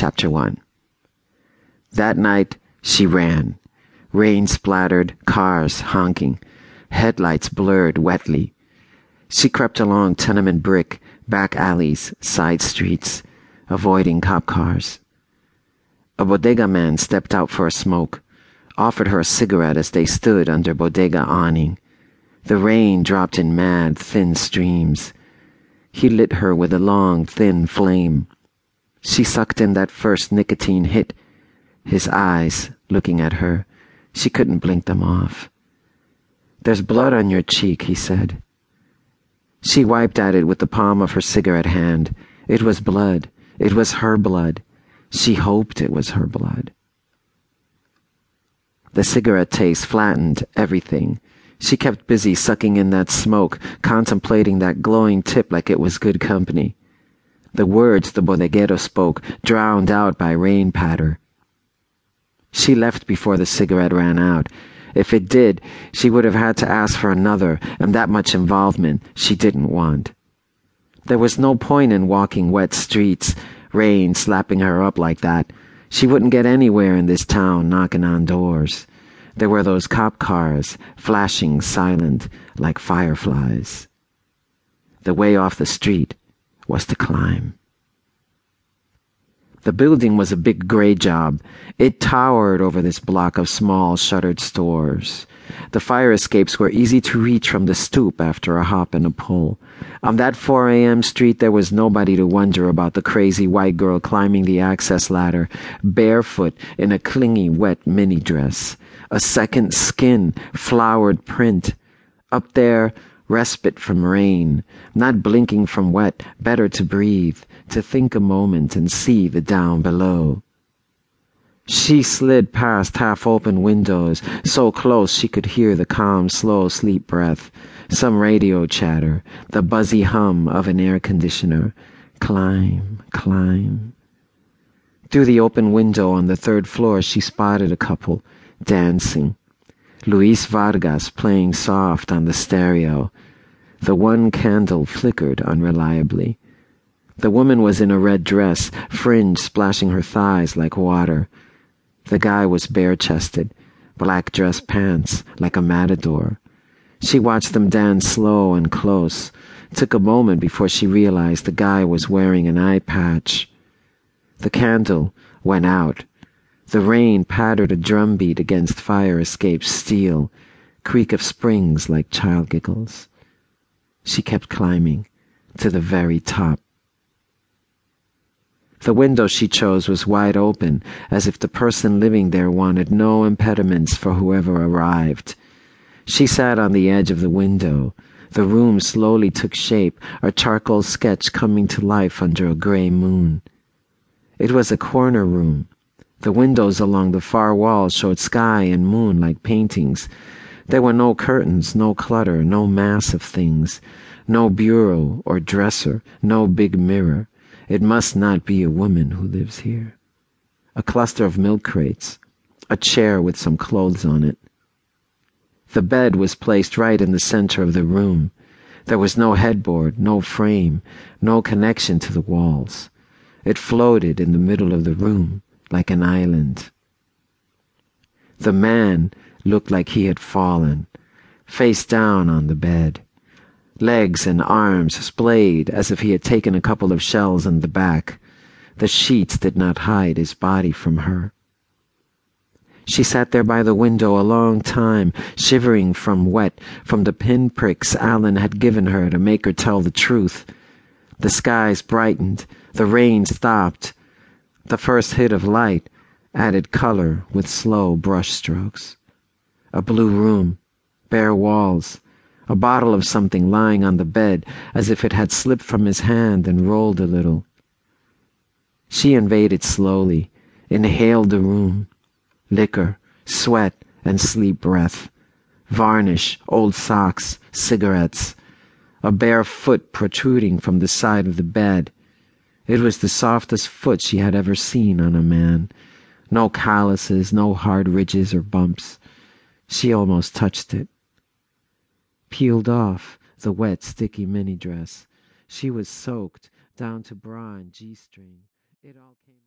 Chapter 1 That night, she ran. Rain splattered, cars honking, headlights blurred wetly. She crept along tenement brick, back alleys, side streets, avoiding cop cars. A bodega man stepped out for a smoke, offered her a cigarette as they stood under bodega awning. The rain dropped in mad, thin streams. He lit her with a long, thin flame. She sucked in that first nicotine hit, his eyes looking at her. She couldn't blink them off. There's blood on your cheek, he said. She wiped at it with the palm of her cigarette hand. It was blood. It was her blood. She hoped it was her blood. The cigarette taste flattened everything. She kept busy sucking in that smoke, contemplating that glowing tip like it was good company. The words the bodeguero spoke drowned out by rain patter. She left before the cigarette ran out. If it did, she would have had to ask for another, and that much involvement she didn't want. There was no point in walking wet streets, rain slapping her up like that. She wouldn't get anywhere in this town knocking on doors. There were those cop cars, flashing silent like fireflies. The way off the street was to climb. The building was a big gray job. It towered over this block of small shuttered stores. The fire escapes were easy to reach from the stoop after a hop and a pull. On that 4 a.m. street, there was nobody to wonder about the crazy white girl climbing the access ladder, barefoot in a clingy, wet mini dress. A second skin, flowered print. Up there, respite from rain, not blinking from wet, better to breathe, to think a moment and see the down below. She slid past half open windows, so close she could hear the calm, slow sleep breath, some radio chatter, the buzzy hum of an air conditioner. Climb, climb. Through the open window on the third floor, she spotted a couple, dancing. Luis Vargas playing soft on the stereo. The one candle flickered unreliably. The woman was in a red dress, fringe splashing her thighs like water. The guy was bare chested, black dress pants like a matador. She watched them dance slow and close. took a moment before she realized the guy was wearing an eye patch. The candle went out. The rain pattered a drumbeat against fire escape steel, creak of springs like child giggles. She kept climbing to the very top. The window she chose was wide open, as if the person living there wanted no impediments for whoever arrived. She sat on the edge of the window. The room slowly took shape, a charcoal sketch coming to life under a gray moon. It was a corner room. The windows along the far wall showed sky and moon like paintings. There were no curtains, no clutter, no mass of things, no bureau or dresser, no big mirror. It must not be a woman who lives here. A cluster of milk crates, a chair with some clothes on it. The bed was placed right in the center of the room. There was no headboard, no frame, no connection to the walls. It floated in the middle of the room like an island. The man looked like he had fallen, face down on the bed legs and arms splayed as if he had taken a couple of shells in the back. The sheets did not hide his body from her. She sat there by the window a long time, shivering from wet, from the pinpricks Alan had given her to make her tell the truth. The skies brightened, the rain stopped. The first hit of light added color with slow brush strokes. A blue room, bare walls, a bottle of something lying on the bed as if it had slipped from his hand and rolled a little. She invaded slowly, inhaled the room. Liquor, sweat, and sleep breath. Varnish, old socks, cigarettes. A bare foot protruding from the side of the bed. It was the softest foot she had ever seen on a man. No calluses, no hard ridges or bumps. She almost touched it peeled off the wet, sticky mini dress. She was soaked down to bra and G string. It all came